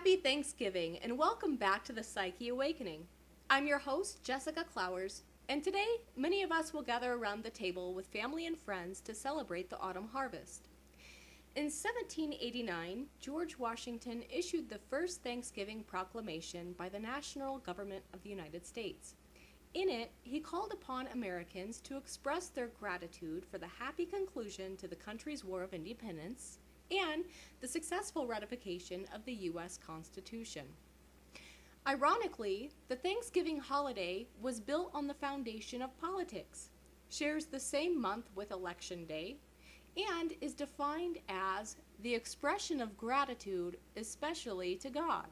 Happy Thanksgiving and welcome back to the Psyche Awakening. I'm your host, Jessica Clowers, and today many of us will gather around the table with family and friends to celebrate the autumn harvest. In 1789, George Washington issued the first Thanksgiving proclamation by the national government of the United States. In it, he called upon Americans to express their gratitude for the happy conclusion to the country's War of Independence and the successful ratification of the U.S. Constitution. Ironically, the Thanksgiving holiday was built on the foundation of politics, shares the same month with Election Day, and is defined as the expression of gratitude, especially to God.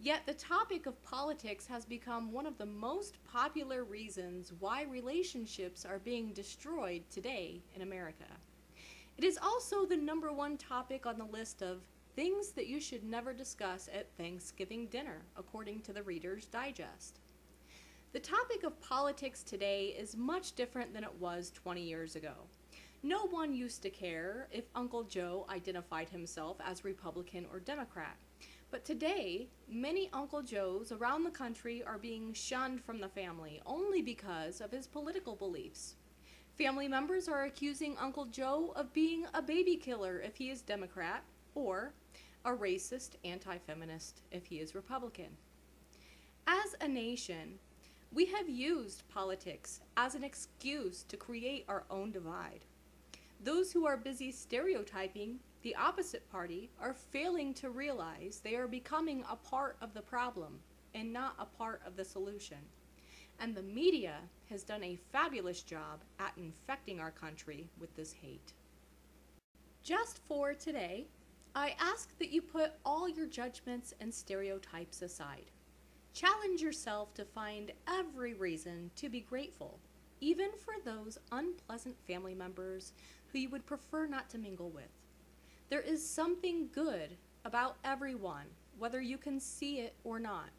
Yet the topic of politics has become one of the most popular reasons why relationships are being destroyed today in America. It is also the number one topic on the list of things that you should never discuss at Thanksgiving dinner, according to the Reader's Digest. The topic of politics today is much different than it was 20 years ago. No one used to care if Uncle Joe identified himself as Republican or Democrat. But today, many Uncle Joes around the country are being shunned from the family only because of his political beliefs. Family members are accusing Uncle Joe of being a baby killer if he is Democrat, or a racist anti feminist if he is Republican. As a nation, we have used politics as an excuse to create our own divide. Those who are busy stereotyping the opposite party are failing to realize they are becoming a part of the problem and not a part of the solution and the media has done a fabulous job at infecting our country with this hate. Just for today, I ask that you put all your judgments and stereotypes aside. Challenge yourself to find every reason to be grateful, even for those unpleasant family members who you would prefer not to mingle with. There is something good about everyone, whether you can see it or not.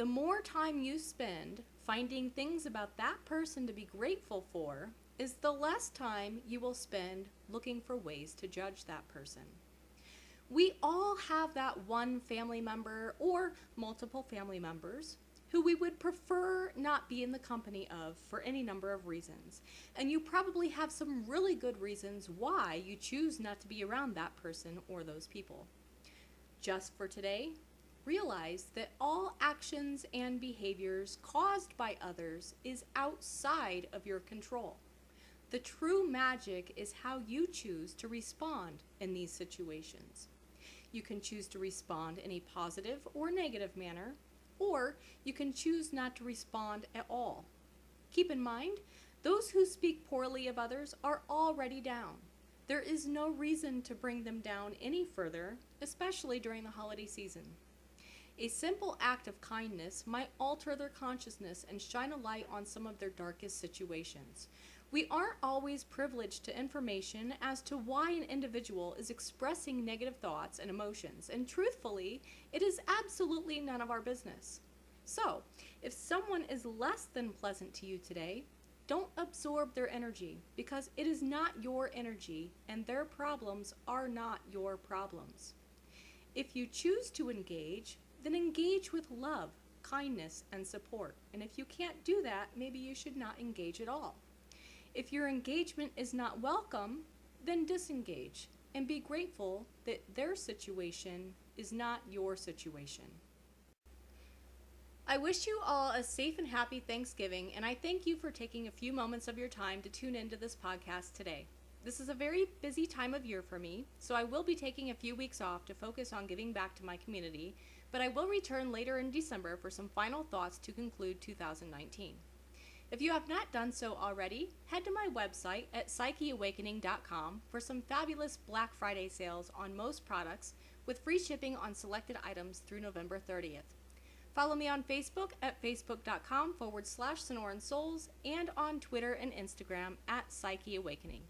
The more time you spend finding things about that person to be grateful for is the less time you will spend looking for ways to judge that person. We all have that one family member or multiple family members who we would prefer not be in the company of for any number of reasons. And you probably have some really good reasons why you choose not to be around that person or those people. Just for today, realize that all actions and behaviors caused by others is outside of your control. The true magic is how you choose to respond in these situations. You can choose to respond in a positive or negative manner, or you can choose not to respond at all. Keep in mind, those who speak poorly of others are already down. There is no reason to bring them down any further, especially during the holiday season. A simple act of kindness might alter their consciousness and shine a light on some of their darkest situations. We aren't always privileged to information as to why an individual is expressing negative thoughts and emotions, and truthfully, it is absolutely none of our business. So, if someone is less than pleasant to you today, don't absorb their energy because it is not your energy and their problems are not your problems. If you choose to engage, then engage with love, kindness, and support. And if you can't do that, maybe you should not engage at all. If your engagement is not welcome, then disengage and be grateful that their situation is not your situation. I wish you all a safe and happy Thanksgiving, and I thank you for taking a few moments of your time to tune into this podcast today. This is a very busy time of year for me, so I will be taking a few weeks off to focus on giving back to my community but I will return later in December for some final thoughts to conclude 2019. If you have not done so already, head to my website at psycheawakening.com for some fabulous Black Friday sales on most products with free shipping on selected items through November 30th. Follow me on Facebook at facebook.com forward slash Sonoran Souls and on Twitter and Instagram at Psyche Awakening.